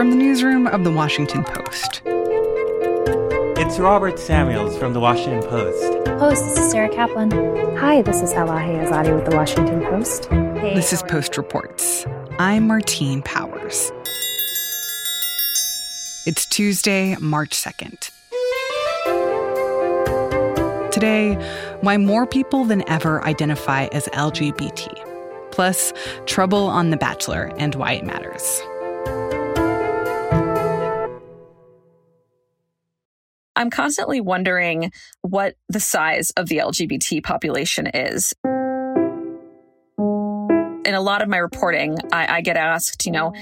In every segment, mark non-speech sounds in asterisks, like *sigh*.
from the newsroom of The Washington Post. It's Robert Samuels from The Washington Post. Post, this is Sarah Kaplan. Hi, this is Elahe Izadi with The Washington Post. Hey, this is Post Reports. I'm Martine Powers. It's Tuesday, March 2nd. Today, why more people than ever identify as LGBT. Plus, trouble on The Bachelor and why it matters. I'm constantly wondering what the size of the LGBT population is. In a lot of my reporting, I, I, get asked, you know,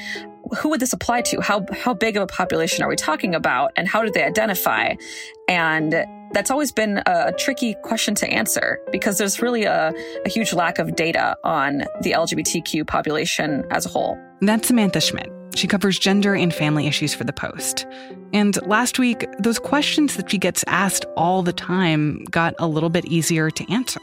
who would this apply to? How how big of a population are we talking about, and how do they identify? And that's always been a tricky question to answer because there's really a, a huge lack of data on the LGBTQ population as a whole. That's Samantha Schmidt. She covers gender and family issues for The Post. And last week, those questions that she gets asked all the time got a little bit easier to answer.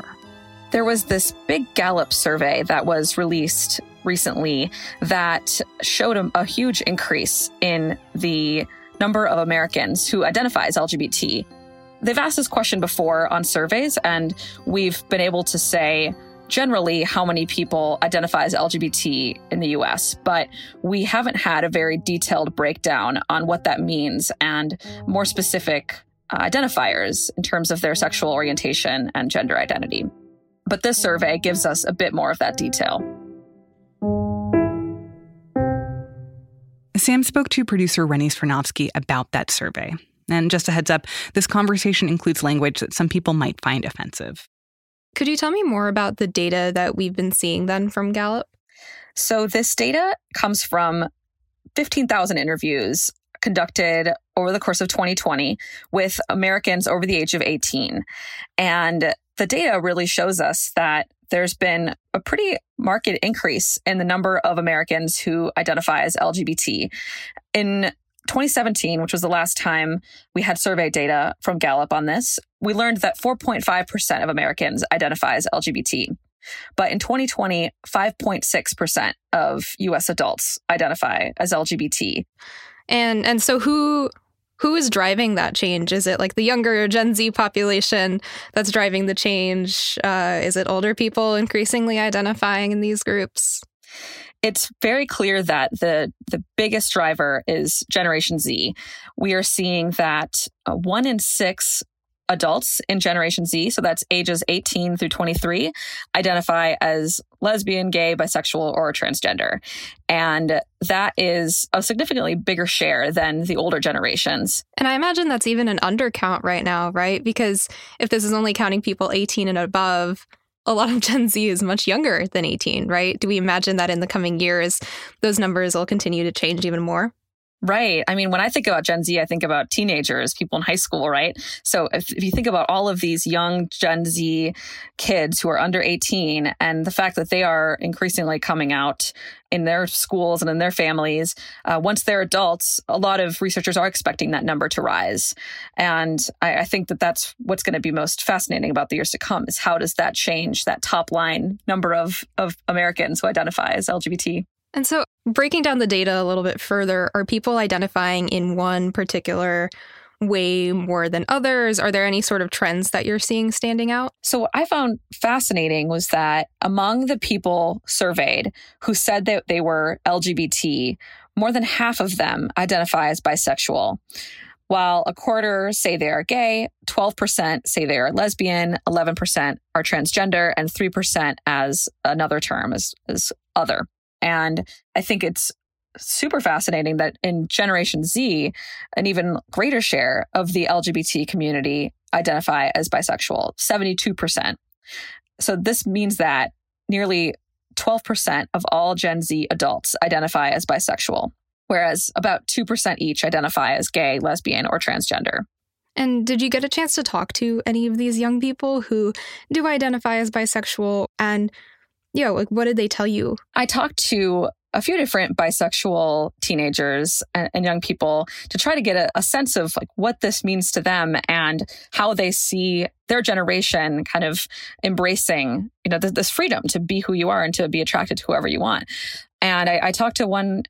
There was this big Gallup survey that was released recently that showed a, a huge increase in the number of Americans who identify as LGBT. They've asked this question before on surveys, and we've been able to say generally how many people identify as LGBT in the US, but we haven't had a very detailed breakdown on what that means and more specific uh, identifiers in terms of their sexual orientation and gender identity. But this survey gives us a bit more of that detail. Sam spoke to producer Rennie Svirnovskiy about that survey. And just a heads up, this conversation includes language that some people might find offensive. Could you tell me more about the data that we've been seeing then from Gallup? So, this data comes from 15,000 interviews conducted over the course of 2020 with Americans over the age of 18. And the data really shows us that there's been a pretty marked increase in the number of Americans who identify as LGBT. In 2017, which was the last time we had survey data from Gallup on this, we learned that 4.5% of Americans identify as LGBT. But in 2020, 5.6% of US adults identify as LGBT. And and so who who is driving that change? Is it like the younger Gen Z population that's driving the change? Uh, is it older people increasingly identifying in these groups? It's very clear that the the biggest driver is Generation Z. We are seeing that uh, one in six adults in Generation Z, so that's ages 18 through 23, identify as lesbian, gay, bisexual, or transgender. And that is a significantly bigger share than the older generations. And I imagine that's even an undercount right now, right? Because if this is only counting people 18 and above, a lot of *laughs* Gen Z is much younger than 18, right? Do we imagine that in the coming years, those numbers will continue to change even more? Right. I mean, when I think about Gen Z, I think about teenagers, people in high school, right? So if, if, you think about all of these young Gen Z kids who are under 18 and the fact that they are increasingly coming out in their schools and in their families, uh, once they're adults, a lot of researchers are expecting that number to rise. And I, I think that that's what's going to be most fascinating about the years to come is how does that change that top line number of, of Americans who identify as LGBT? And so, breaking down the data a little bit further, are people identifying in one particular way more than others? Are there any sort of trends that you're seeing standing out? So, what I found fascinating was that among the people surveyed who said that they were LGBT, more than half of them identify as bisexual. While a quarter say they are gay, 12% say they are lesbian, 11% are transgender, and 3% as another term as, as other. And I think it's super fascinating that in Generation Z, an even greater share of the LGBT community identify as bisexual, 72%. So this means that nearly 12% of all Gen Z adults identify as bisexual, whereas about 2% each identify as gay, lesbian, or transgender. And did you get a chance to talk to any of these young people who do identify as bisexual and yeah, like what did they tell you? I talked to a few different bisexual teenagers and, and young people to try to get a, a, sense of like what this means to them and how they see their generation kind of embracing, you know, this, this freedom to be who you are and to be attracted to whoever you want. And I, I talked to one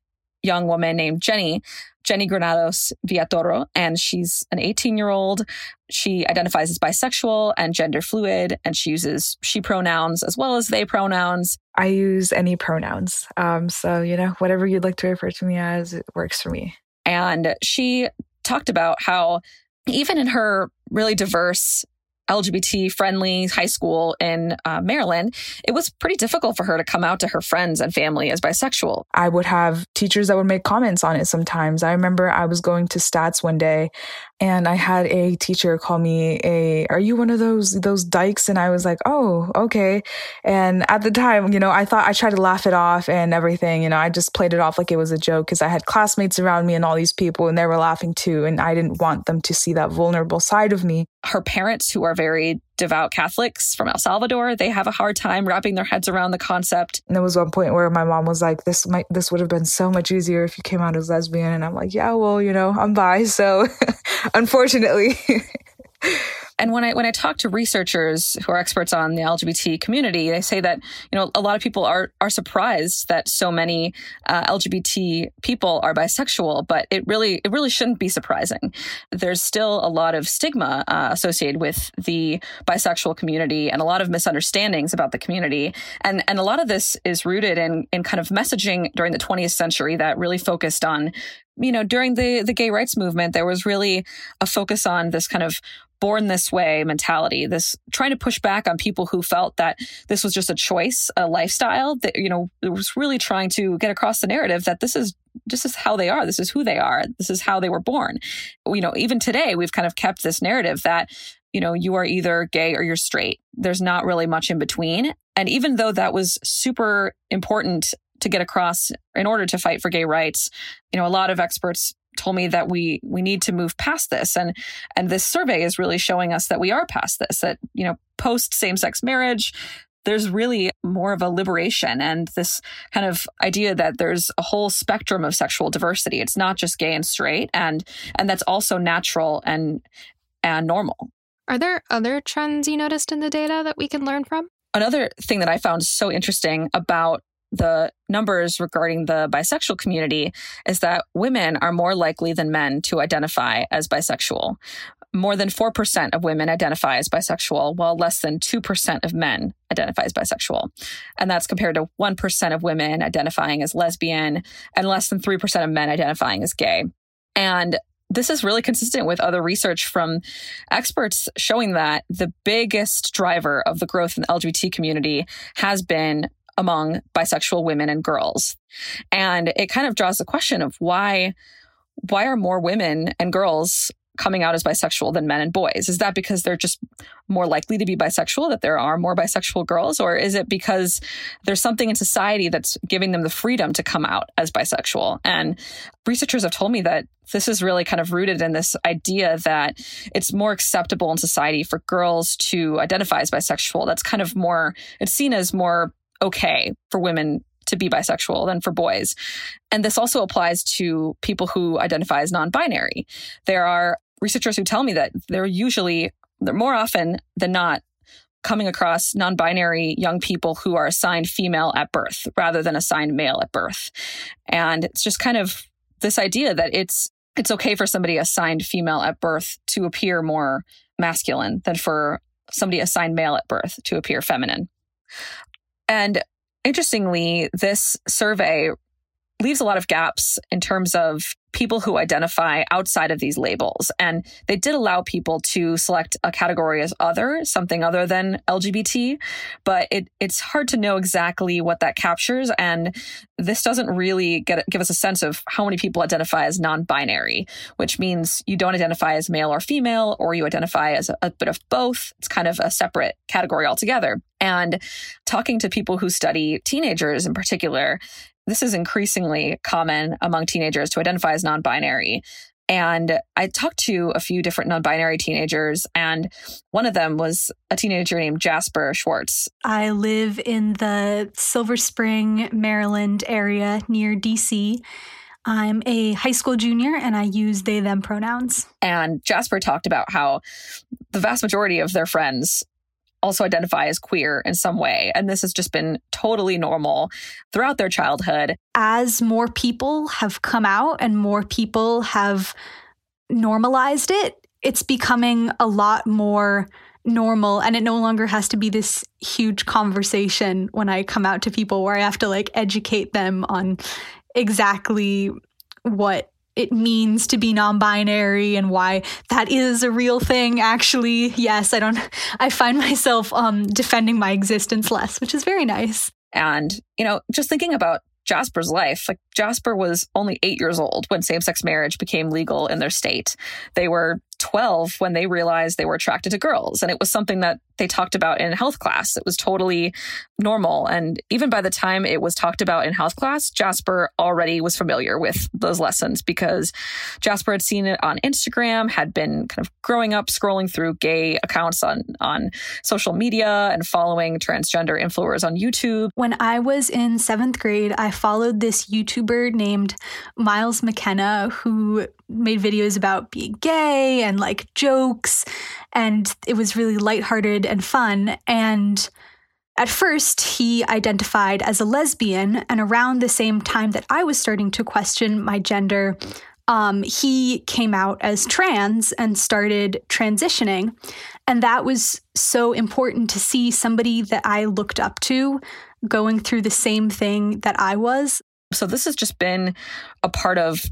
young woman named Jenny, Jenny Granados Villatoro, and she's an 18 year old. She identifies as bisexual and gender fluid, and she uses she pronouns as well as they pronouns. I use any pronouns. Um, so, you know, whatever you'd like to refer to me as, it works for me. And she talked about how even in her really diverse LGBT friendly high school in uh, Maryland, it was pretty difficult for her to come out to her friends and family as bisexual. I would have teachers that would make comments on it sometimes. I remember I was going to stats one day and I had a teacher call me a are you one of those those dykes and I was like, "Oh, okay." And at the time, you know, I thought I tried to laugh it off and everything, you know, I just played it off like it was a joke cuz I had classmates around me and all these people and they were laughing too and I didn't want them to see that vulnerable side of me. Her parents who are very devout Catholics from El Salvador, they have a hard time wrapping their heads around the concept. And there was one point where my mom was like, "This might this would have been so much easier if you came out as lesbian," and I'm like, "Yeah, well, you know, I'm bi, so *laughs* unfortunately." *laughs* And when I when I talk to researchers who are experts on the LGBT community, they say that you know a lot of people are are surprised that so many uh, LGBT people are bisexual, but it really it really shouldn't be surprising. There's still a lot of stigma uh, associated with the bisexual community and a lot of misunderstandings about the community, and and a lot of this is rooted in in kind of messaging during the 20th century that really focused on you know during the the gay rights movement there was really a focus on this kind of born this way mentality, this trying to push back on people who felt that this was just a choice, a lifestyle that, you know, it was really trying to get across the narrative that this is this is how they are. This is who they are. This is how they were born. You know, even today, we've kind of kept this narrative that, you know, you are either gay or you're straight. There's not really much in between. And even though that was super important to get across in order to fight for gay rights, you know, a lot of experts told me that we we need to move past this. And and this survey is really showing us that we are past this that you know post same-sex marriage there's really more of a liberation and this kind of idea that there's a whole spectrum of sexual diversity. It's not just gay and straight and and that's also natural and and normal. Are there other trends you noticed in the data that we can learn from? Another thing that i found so interesting about the numbers regarding the bisexual community is that women are more likely than men to identify as bisexual. More than 4% of women identify as bisexual, while less than 2% of men identify as bisexual. And that's compared to 1% of women identifying as lesbian and less than 3% of men identifying as gay. And this is really consistent with other research from experts showing that the biggest driver of the growth in the LGBT community has been among bisexual women and girls. And it kind of draws the question of why why are more women and girls coming out as bisexual than men and boys? Is that because they're just more likely to be bisexual, that there are more bisexual girls? Or is it because there's something in society that's giving them the freedom to come out as bisexual? And researchers have told me that this is really kind of rooted in this idea that it's more acceptable in society for girls to identify as bisexual. That's kind of more, it's seen as more okay for women to be bisexual than for boys. And this also applies to people who identify as non binary. There are researchers who tell me that they're usually, they're more often than not, coming across non binary young people who are assigned female at birth rather than assigned male at birth. And it's just kind of this idea that it's, it's okay for somebody assigned female at birth to appear more masculine than for somebody assigned male at birth to appear feminine. And interestingly, this survey leaves a lot of gaps in terms of people who identify outside of these labels. And they did allow people to select a category as other, something other than LGBT, but it, it's hard to know exactly what that captures. And this doesn't really get, give us a sense of how many people identify as non binary, which means you don't identify as male or female, or you identify as a, a bit of both. It's kind of a separate category altogether. And talking to people who study teenagers in particular, this is increasingly common among teenagers to identify as non binary. And I talked to a few different non binary teenagers, and one of them was a teenager named Jasper Schwartz. I live in the Silver Spring, Maryland area near DC. I'm a high school junior and I use they, them pronouns. And Jasper talked about how the vast majority of their friends also identify as queer in some way. And this has just been totally normal throughout their childhood. As more people have come out and more people have normalized it, it's becoming a lot more normal and it no longer has to be this huge conversation when I come out to people where I have to like educate them on exactly what it means to be non-binary and why that is a real thing actually yes i don't i find myself um defending my existence less which is very nice and you know just thinking about Jasper's life. Like Jasper was only eight years old when same sex marriage became legal in their state. They were 12 when they realized they were attracted to girls. And it was something that they talked about in health class. It was totally normal. And even by the time it was talked about in health class, Jasper already was familiar with those lessons because Jasper had seen it on Instagram, had been kind of growing up scrolling through gay accounts on, on social media and following transgender influencers on YouTube. When I was in seventh grade, I followed this YouTuber named Miles McKenna who made videos about being gay and like jokes. And it was really lighthearted and fun. And at first, he identified as a lesbian. And around the same time that I was starting to question my gender, um, he came out as trans and started transitioning. And that was so important to see somebody that I looked up to going through the same thing that I was. So, this has just been a part of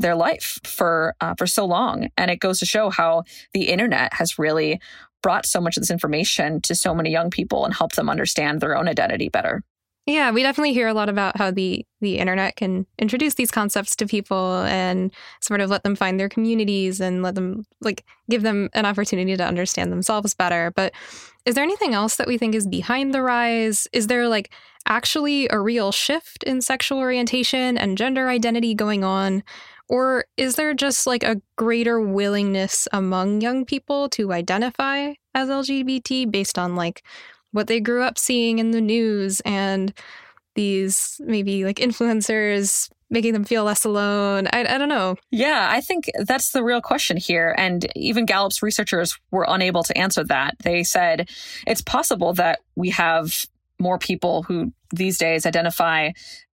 their life for uh, for so long, and it goes to show how the internet has really brought so much of this information to so many young people and helped them understand their own identity better. Yeah, we definitely hear a lot about how the the internet can introduce these concepts to people and sort of let them find their communities and let them like give them an opportunity to understand themselves better. But is there anything else that we think is behind the rise? Is there like actually a real shift in sexual orientation and gender identity going on or is there just like a greater willingness among young people to identify as LGBT based on like what they grew up seeing in the news and these maybe like influencers making them feel less alone? I, I don't know. Yeah, I think that's the real question here. And even Gallup's researchers were unable to answer that. They said it's possible that we have more people who these days identify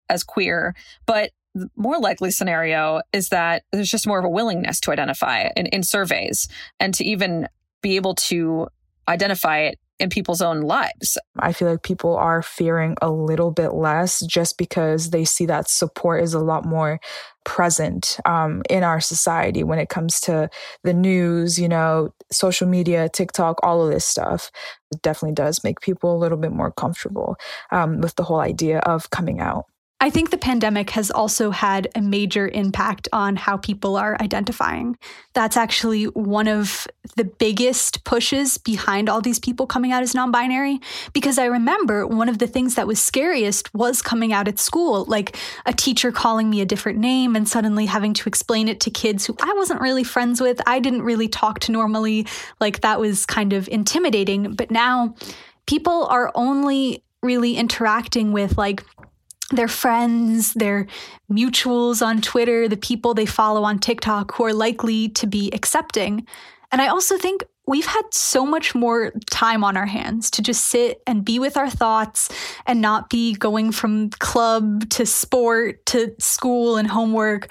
as queer, but the more likely scenario is that there's just more of a willingness to identify in, in surveys and to even be able to identify it in people's own lives. I feel like people are fearing a little bit less just because they see that support is a lot more present um, in our society when it comes to the news, you know, social media, TikTok, all of this stuff. It definitely does make people a little bit more comfortable um, with the whole idea of coming out. I think the pandemic has also had a major impact on how people are identifying. That's actually one of the biggest pushes behind all these people coming out as non binary. Because I remember one of the things that was scariest was coming out at school, like a teacher calling me a different name and suddenly having to explain it to kids who I wasn't really friends with. I didn't really talk to normally. Like that was kind of intimidating. But now people are only really interacting with like their friends, their mutuals on Twitter, the people they follow on TikTok who are likely to be accepting. And I also think we've had so much more time on our hands to just sit and be with our thoughts and not be going from club to sport to school and homework.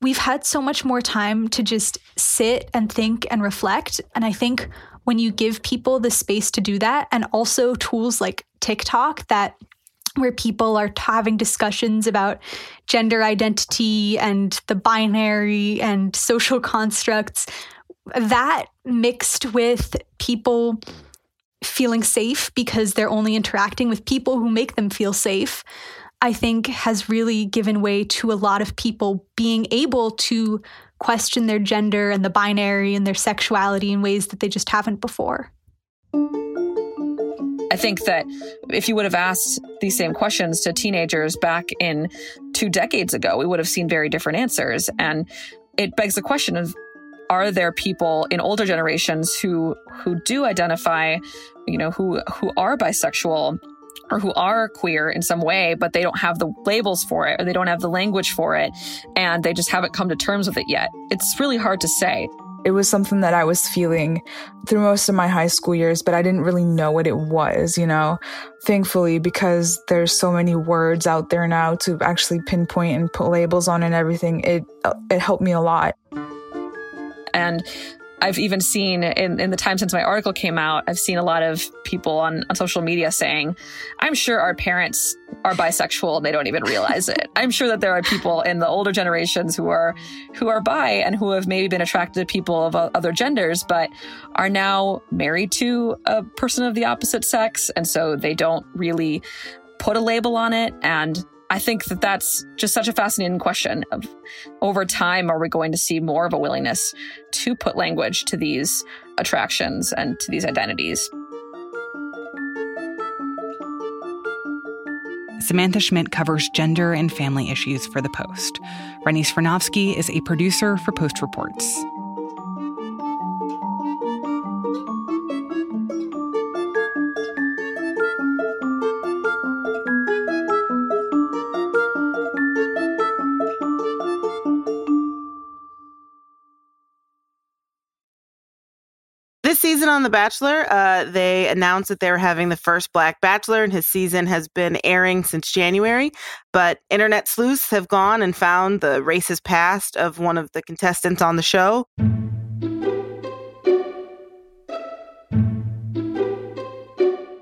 We've had so much more time to just sit and think and reflect. And I think when you give people the space to do that, and also tools like TikTok that where people are having discussions about gender identity and the binary and social constructs. That mixed with people feeling safe because they're only interacting with people who make them feel safe, I think has really given way to a lot of people being able to question their gender and the binary and their sexuality in ways that they just haven't before. I think that if you would have asked these same questions to teenagers back in two decades ago, we would have seen very different answers. And it begs the question of are there people in older generations who who do identify, you know, who who are bisexual or who are queer in some way, but they don't have the labels for it or they don't have the language for it and they just haven't come to terms with it yet. It's really hard to say. It was something that I was feeling through most of my high school years, but I didn't really know what it was, you know. Thankfully, because there's so many words out there now to actually pinpoint and put labels on and everything, it it helped me a lot. And I've even seen in, in the time since my article came out, I've seen a lot of people on, on social media saying, I'm sure our parents are bisexual and they don't even realize it. *laughs* I'm sure that there are people in the older generations who are who are bi and who have maybe been attracted to people of other genders, but are now married to a person of the opposite sex. And so they don't really put a label on it. And I think that that's just such a fascinating question of over time are we going to see more of a willingness to put language to these attractions and to these identities Samantha Schmidt covers gender and family issues for The Post. Rennie Svirnovskiy is a producer for Post Reports. This season on The Bachelor, uh, they announced that they were having the first Black Bachelor, and his season has been airing since January. But internet sleuths have gone and found the racist past of one of the contestants on the show.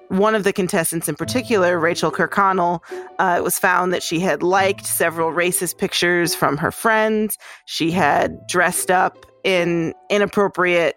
One of the contestants in particular, Rachel Kirkconnell, uh, it was found that she had liked several racist pictures from her friends. She had dressed up in inappropriate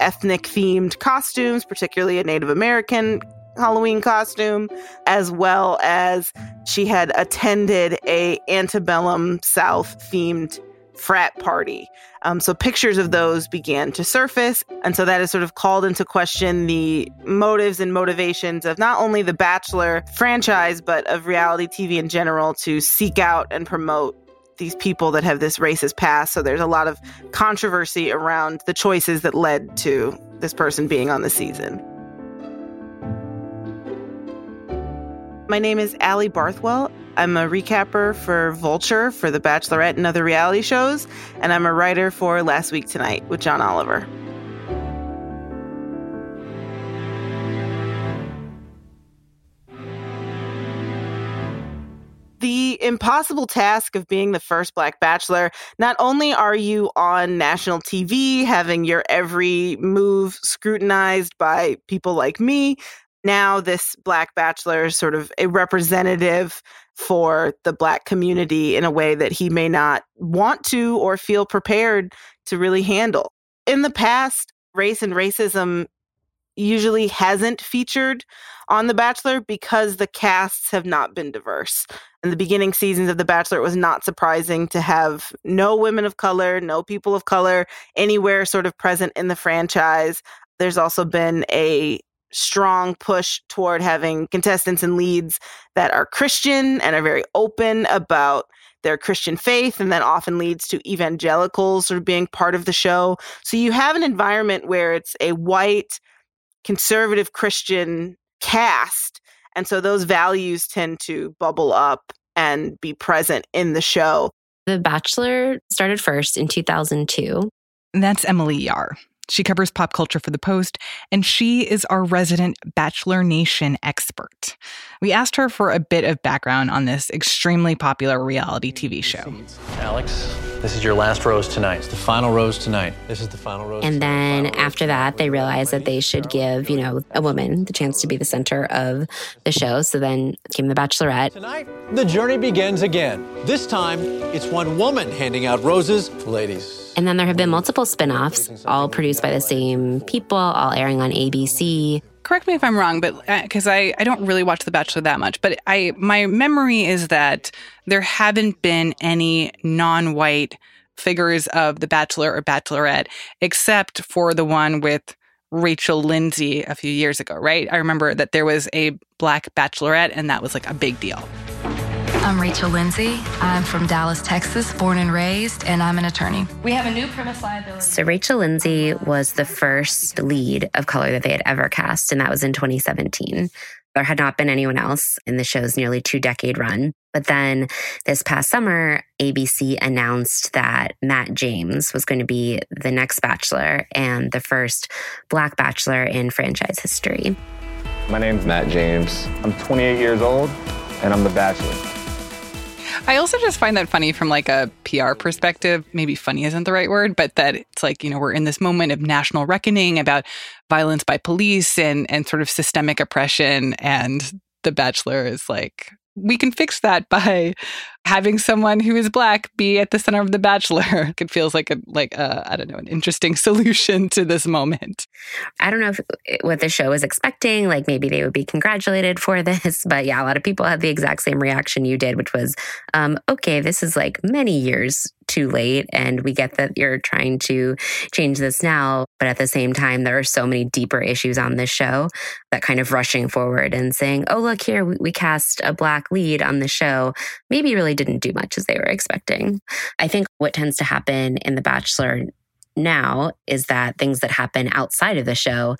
ethnic themed costumes, particularly a Native American Halloween costume, as well as she had attended a antebellum South themed frat party. Um, so pictures of those began to surface. And so that has sort of called into question the motives and motivations of not only the Bachelor franchise, but of reality TV in general to seek out and promote these people that have this racist past. So there's a lot of controversy around the choices that led to this person being on the season. My name is Allie Barthwell. I'm a recapper for Vulture for The Bachelorette and other reality shows, and I'm a writer for Last Week Tonight with John Oliver. Impossible task of being the first Black Bachelor. Not only are you on national TV, having your every move scrutinized by people like me, now this Black Bachelor is sort of a representative for the Black community in a way that he may not want to or feel prepared to really handle. In the past, race and racism usually hasn't featured on The Bachelor because the casts have not been diverse. In the beginning seasons of The Bachelor, it was not surprising to have no women of color, no people of color anywhere sort of present in the franchise. There's also been a strong push toward having contestants and leads that are Christian and are very open about their Christian faith, and that often leads to evangelicals sort of being part of the show. So you have an environment where it's a white, conservative Christian cast. And so those values tend to bubble up and be present in the show. The Bachelor started first in 2002. That's Emily Yahr. She covers pop culture for The Post, and she is our resident Bachelor Nation expert. We asked her for a bit of background on this extremely popular reality TV show. Alex, this is your last rose tonight. It's the final rose tonight. This is the final rose. And then after that, they realized that they should give, you know, a woman the chance to be the center of the show. So then came The Bachelorette. Tonight, the journey begins again. This time, it's one woman handing out roses ladies. And then there have been multiple spin offs, all produced by the same people, all airing on ABC correct me if I'm wrong, but because uh, I, I don't really watch The Bachelor that much, but I my memory is that there haven't been any non-white figures of The Bachelor or Bachelorette except for the one with Rachel Lindsay a few years ago, right? I remember that there was a black bachelorette and that was like a big deal. I'm Rachel Lindsay. I'm from Dallas, Texas, born and raised, and I'm an attorney. We have a new premise liability. So, Rachel Lindsay was the first lead of color that they had ever cast, and that was in 2017. There had not been anyone else in the show's nearly two decade run. But then this past summer, ABC announced that Matt James was going to be the next Bachelor and the first Black Bachelor in franchise history. My name's Matt James. I'm 28 years old and I'm the Bachelor. I also just find that funny from like a PR perspective. Maybe funny isn't the right word, but that it's like, you know, we're in this moment of national reckoning about violence by police and and sort of systemic oppression and the bachelor is like we can fix that *laughs* by having someone who is black be at the center of the bachelor *laughs* it feels like a like a, i don't know an interesting *laughs* solution to this moment i don't know if, what the show was expecting like maybe they would be congratulated for this *laughs* but yeah a lot of people had the exact same reaction you did which was um, okay this is like many years too late. And we get that you're trying to change this now. But at the same time, there are so many deeper issues on this show that kind of rushing forward and saying, oh, look here, we, we cast a black lead on the show, maybe really didn't do much as they were expecting. I think what tends to happen in The Bachelor now is that things that happen outside of the show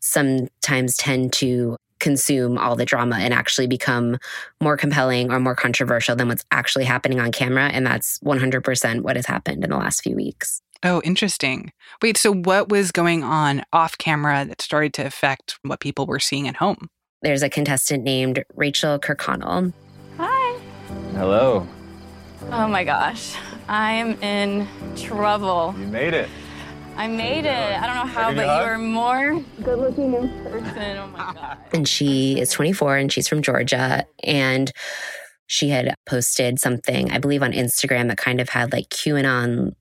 sometimes tend to consume all the drama and actually become more compelling or more controversial than what's actually happening on camera. And that's 100% what has happened in the last few weeks. Oh, interesting. Wait, so what was going on off camera that started to affect what people were seeing at home? There's a contestant named Rachel Kirkconnell. Hi. Hello. Oh my gosh. I am in trouble. You made it. I made it. I don't know how, but you are more good looking in person. Oh my *laughs* God. And she is 24 and she's from Georgia. And she had posted something, I believe, on Instagram that kind of had like QAnon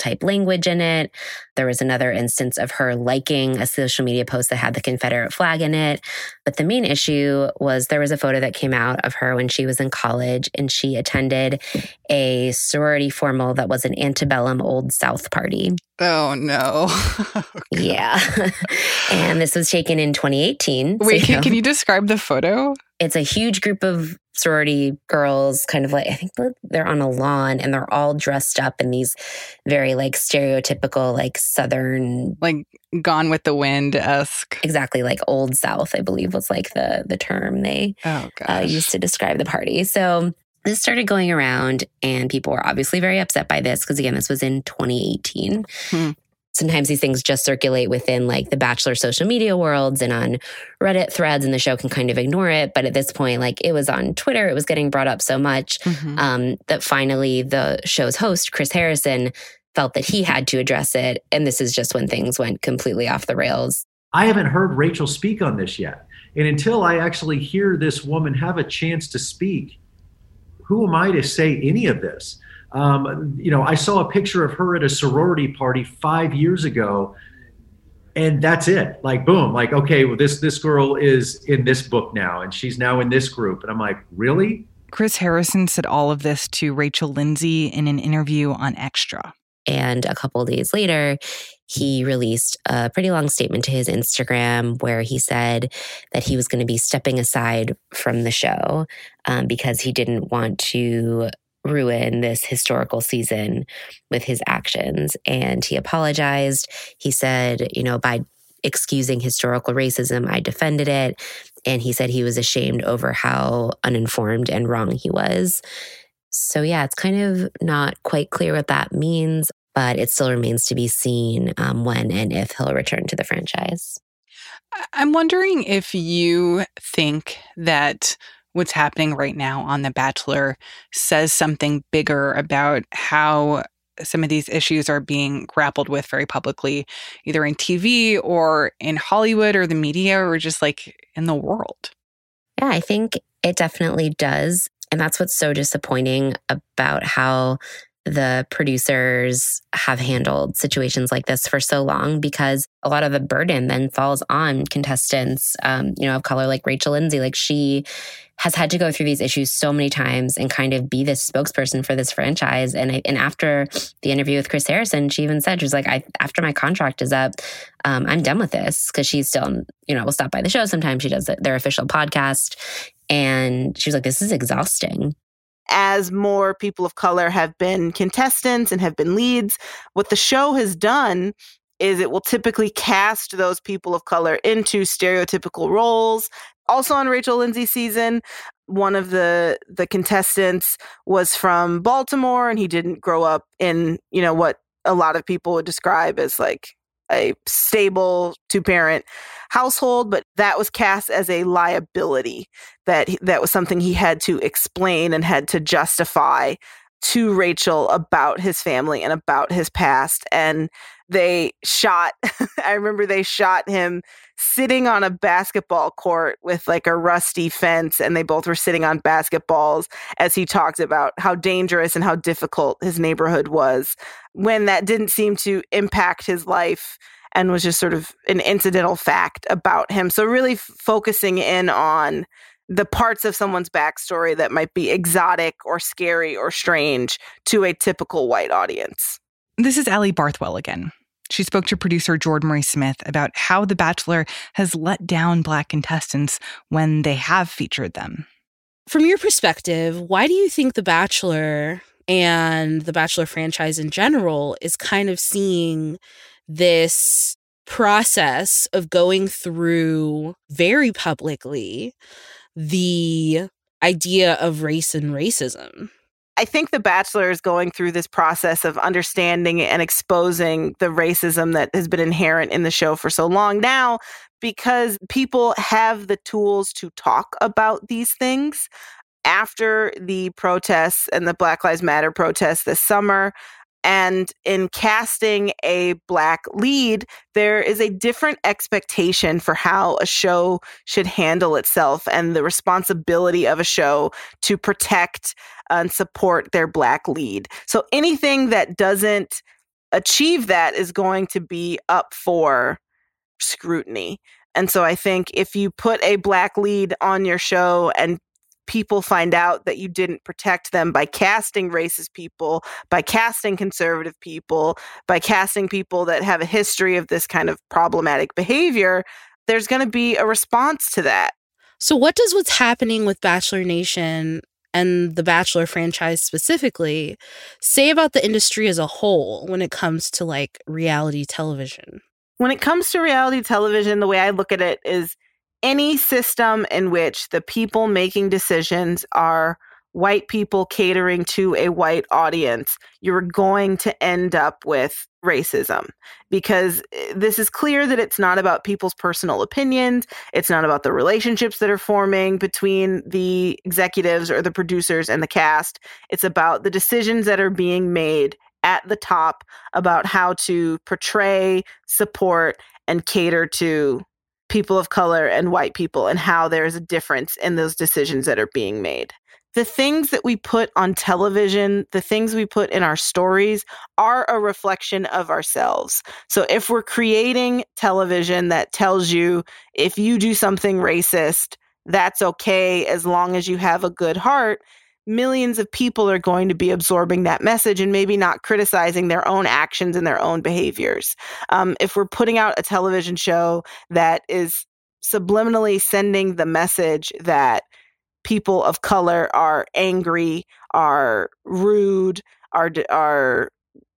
type language in it. There was another instance of her liking a social media post that had the Confederate flag in it. But the main issue was there was a photo that came out of her when she was in college and she attended a sorority formal that was an antebellum Old South party. Oh no. *laughs* yeah. *laughs* and this was taken in 2018. Wait, so, can, can you describe the photo? It's a huge group of sorority girls, kind of like, I think they're on a lawn and they're all dressed up in these very like stereotypical, like Southern. Like Gone with the Wind esque. Exactly. Like Old South, I believe was like the, the term they oh, uh, used to describe the party. So this started going around and people were obviously very upset by this because again this was in 2018 hmm. sometimes these things just circulate within like the bachelor social media worlds and on reddit threads and the show can kind of ignore it but at this point like it was on twitter it was getting brought up so much mm-hmm. um, that finally the show's host chris harrison felt that he had to address it and this is just when things went completely off the rails i haven't heard rachel speak on this yet and until i actually hear this woman have a chance to speak who am I to say any of this? Um, you know, I saw a picture of her at a sorority party five years ago, and that's it. Like, boom, like, okay, well, this this girl is in this book now, and she's now in this group, and I'm like, really? Chris Harrison said all of this to Rachel Lindsay in an interview on Extra. And a couple days later, he released a pretty long statement to his Instagram where he said that he was going to be stepping aside from the show um, because he didn't want to ruin this historical season with his actions. And he apologized. He said, you know, by excusing historical racism, I defended it. And he said he was ashamed over how uninformed and wrong he was. So, yeah, it's kind of not quite clear what that means but it still remains to be seen um, when and if he'll return to the franchise. I'm wondering if you think that what's happening right now on The Bachelor says something bigger about how some of these issues are being grappled with very publicly, either in TV or in Hollywood or the media or just like in the world. Yeah, I think it definitely does. And that's what's so disappointing about how the producers have handled situations like this for so long because a lot of the burden then falls on contestants, um, you know, of color like Rachel Lindsay. Like she has had to go through these issues so many times and kind of be this spokesperson for this franchise. And I, and after the interview with Chris Harrison, she even said she was like, I, after my contract is up, um, I'm done with this because she's still, you know, will stop by the show. Sometimes she does their official podcast, and she was like, this is exhausting as more people of color have been contestants and have been leads, what the show has done is it will typically cast those people of color into stereotypical roles. Also on Rachel Lindsay season, one of the the contestants was from Baltimore and he didn't grow up in, you know, what a lot of people would describe as like a stable two parent household, but that was cast as a liability that that was something he had to explain and had to justify to Rachel about his family and about his past. And they shot, *laughs* I remember they shot him sitting on a basketball court with like a rusty fence, and they both were sitting on basketballs as he talked about how dangerous and how difficult his neighborhood was when that didn't seem to impact his life and was just sort of an incidental fact about him. So, really f- focusing in on the parts of someone's backstory that might be exotic or scary or strange to a typical white audience. This is Allie Barthwell again. She spoke to producer Jordan Marie Smith about how The Bachelor has let down Black contestants when they have featured them. From your perspective, why do you think The Bachelor and the Bachelor franchise in general is kind of seeing this process of going through very publicly the idea of race and racism. I think The Bachelor is going through this process of understanding and exposing the racism that has been inherent in the show for so long now because people have the tools to talk about these things. After the protests and the Black Lives Matter protests this summer, and in casting a black lead, there is a different expectation for how a show should handle itself and the responsibility of a show to protect and support their black lead. So anything that doesn't achieve that is going to be up for scrutiny. And so I think if you put a black lead on your show and people find out that you didn't protect them by casting racist people, by casting conservative people, by casting people that have a history of this kind of problematic behavior, there's going to be a response to that. So, what does what's happening with Bachelor Nation and the Bachelor franchise specifically say about the industry as a whole when it comes to like reality television? When it comes to reality television, the way I look at it is any system in which the people making decisions are white people catering to a white audience, you're going to end up with racism because eh, this is clear that it's not about people's personal opinions. It's not about the relationships that are forming between the executives or the producers and the cast. It's about the decisions that are being made at the top about how to portray, support, and cater to people of color and white people and how there's a difference in those decisions that are being made. The things that we put on television, the things we put in our stories are a reflection of ourselves. So if we're creating television that tells you if you do something racist, that's okay as long as you have a good heart, millions of people are going to be absorbing that message and maybe not criticizing their own actions and their own behaviors. Um, if we're putting out a television show that is subliminally sending the message that people of color are angry, are rude, are are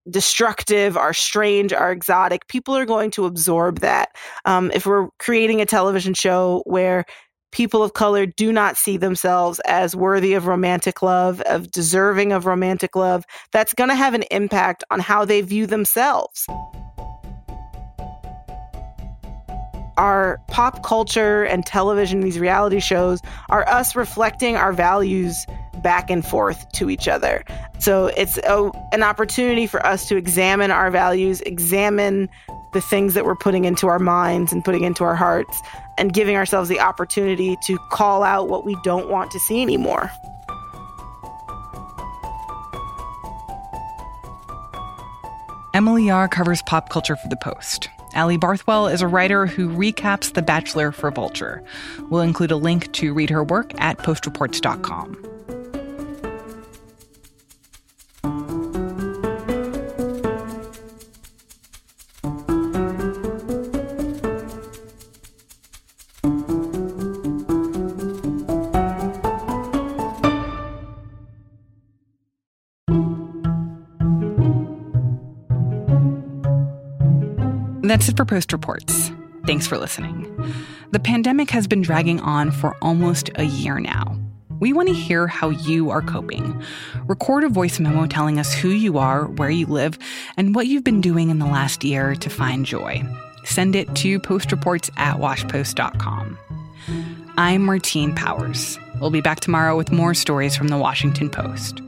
destructive, are strange, are exotic, people are going to absorb that. Um, if we're creating a television show where people of color do not see themselves as worthy of romantic love, of deserving of romantic love, that's going to have an impact on how they view themselves. Our pop culture and television, these reality shows, are us reflecting our values back and forth to each other. So it's a, an opportunity for us to examine our values, examine the things that we're putting into our minds and putting into our hearts, and giving ourselves the opportunity to call out what we don't want to see anymore. Emily Yahr covers pop culture for The Post. Allie Barthwell is a writer who recaps The Bachelor for Vulture. We'll include a link to read her work at postreports.com. That's it for Post Reports. Thanks for listening. The pandemic has been dragging on for almost a year now. We want to hear how you are coping. Record a voice memo telling us who you are, where you live, and what you've been doing in the last year to find joy. Send it to postreports at washpost.com. I'm Martine Powers. We'll be back tomorrow with more stories from the Washington Post.